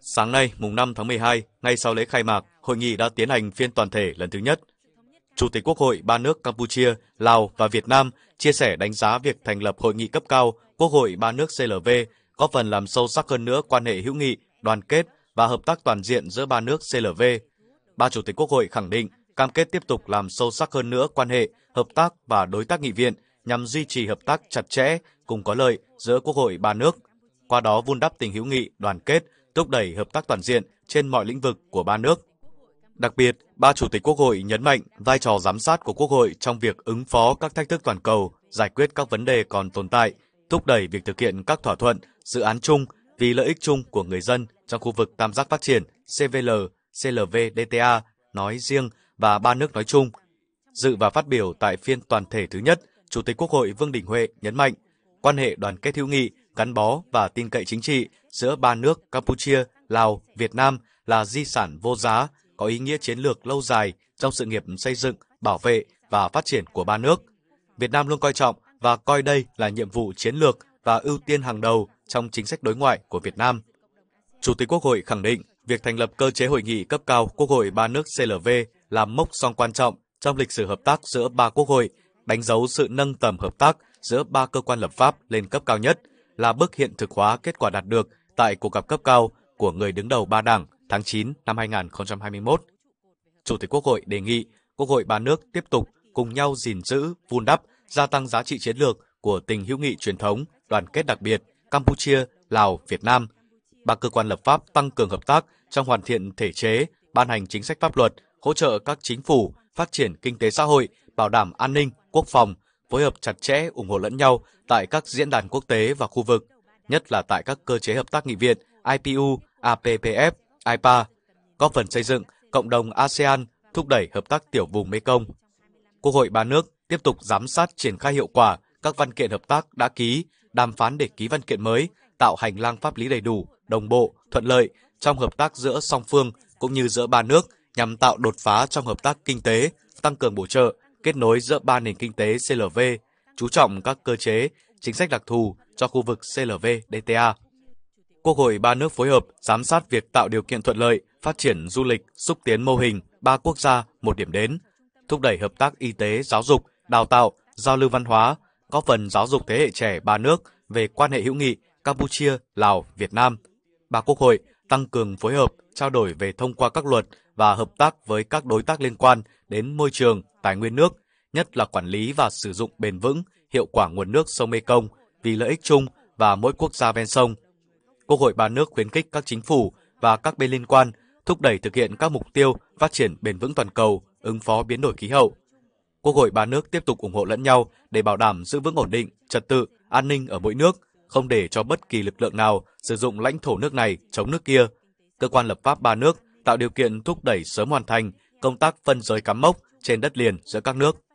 Sáng nay, mùng 5 tháng 12, ngay sau lễ khai mạc, hội nghị đã tiến hành phiên toàn thể lần thứ nhất. Chủ tịch Quốc hội ba nước Campuchia, Lào và Việt Nam chia sẻ đánh giá việc thành lập hội nghị cấp cao Quốc hội ba nước CLV có phần làm sâu sắc hơn nữa quan hệ hữu nghị, đoàn kết và hợp tác toàn diện giữa ba nước CLV. Ba chủ tịch Quốc hội khẳng định cam kết tiếp tục làm sâu sắc hơn nữa quan hệ, hợp tác và đối tác nghị viện nhằm duy trì hợp tác chặt chẽ cùng có lợi giữa Quốc hội ba nước, qua đó vun đắp tình hữu nghị, đoàn kết, thúc đẩy hợp tác toàn diện trên mọi lĩnh vực của ba nước. Đặc biệt, ba chủ tịch Quốc hội nhấn mạnh vai trò giám sát của Quốc hội trong việc ứng phó các thách thức toàn cầu, giải quyết các vấn đề còn tồn tại, thúc đẩy việc thực hiện các thỏa thuận, dự án chung vì lợi ích chung của người dân trong khu vực tam giác phát triển CVL, CLV, DTA nói riêng và ba nước nói chung. Dự và phát biểu tại phiên toàn thể thứ nhất, Chủ tịch Quốc hội Vương Đình Huệ nhấn mạnh quan hệ đoàn kết hữu nghị, gắn bó và tin cậy chính trị giữa ba nước Campuchia, Lào, Việt Nam là di sản vô giá, có ý nghĩa chiến lược lâu dài trong sự nghiệp xây dựng, bảo vệ và phát triển của ba nước. Việt Nam luôn coi trọng và coi đây là nhiệm vụ chiến lược và ưu tiên hàng đầu trong chính sách đối ngoại của Việt Nam. Chủ tịch Quốc hội khẳng định việc thành lập cơ chế hội nghị cấp cao Quốc hội ba nước CLV là mốc son quan trọng trong lịch sử hợp tác giữa ba quốc hội, đánh dấu sự nâng tầm hợp tác giữa ba cơ quan lập pháp lên cấp cao nhất, là bước hiện thực hóa kết quả đạt được tại cuộc gặp cấp cao của người đứng đầu ba đảng tháng 9 năm 2021. Chủ tịch Quốc hội đề nghị Quốc hội ba nước tiếp tục cùng nhau gìn giữ, vun đắp, gia tăng giá trị chiến lược của tình hữu nghị truyền thống, đoàn kết đặc biệt Campuchia, Lào, Việt Nam. Ba cơ quan lập pháp tăng cường hợp tác trong hoàn thiện thể chế, ban hành chính sách pháp luật, hỗ trợ các chính phủ phát triển kinh tế xã hội, bảo đảm an ninh, quốc phòng, phối hợp chặt chẽ ủng hộ lẫn nhau tại các diễn đàn quốc tế và khu vực, nhất là tại các cơ chế hợp tác nghị viện IPU, APPF, IPA, góp phần xây dựng cộng đồng ASEAN thúc đẩy hợp tác tiểu vùng Mekong. Quốc hội ba nước tiếp tục giám sát triển khai hiệu quả các văn kiện hợp tác đã ký, đàm phán để ký văn kiện mới, tạo hành lang pháp lý đầy đủ, đồng bộ, thuận lợi trong hợp tác giữa song phương cũng như giữa ba nước nhằm tạo đột phá trong hợp tác kinh tế, tăng cường bổ trợ, kết nối giữa ba nền kinh tế CLV, chú trọng các cơ chế, chính sách đặc thù cho khu vực CLV DTA. Quốc hội ba nước phối hợp giám sát việc tạo điều kiện thuận lợi, phát triển du lịch, xúc tiến mô hình ba quốc gia một điểm đến, thúc đẩy hợp tác y tế, giáo dục, đào tạo, giao lưu văn hóa, góp phần giáo dục thế hệ trẻ ba nước về quan hệ hữu nghị Campuchia, Lào, Việt Nam. Ba quốc hội tăng cường phối hợp, trao đổi về thông qua các luật và hợp tác với các đối tác liên quan đến môi trường, tài nguyên nước, nhất là quản lý và sử dụng bền vững, hiệu quả nguồn nước sông Mekong vì lợi ích chung và mỗi quốc gia ven sông. Quốc hội ba nước khuyến khích các chính phủ và các bên liên quan thúc đẩy thực hiện các mục tiêu phát triển bền vững toàn cầu, ứng phó biến đổi khí hậu. Quốc hội ba nước tiếp tục ủng hộ lẫn nhau để bảo đảm giữ vững ổn định, trật tự, an ninh ở mỗi nước, không để cho bất kỳ lực lượng nào sử dụng lãnh thổ nước này chống nước kia. Cơ quan lập pháp ba nước tạo điều kiện thúc đẩy sớm hoàn thành công tác phân giới cắm mốc trên đất liền giữa các nước.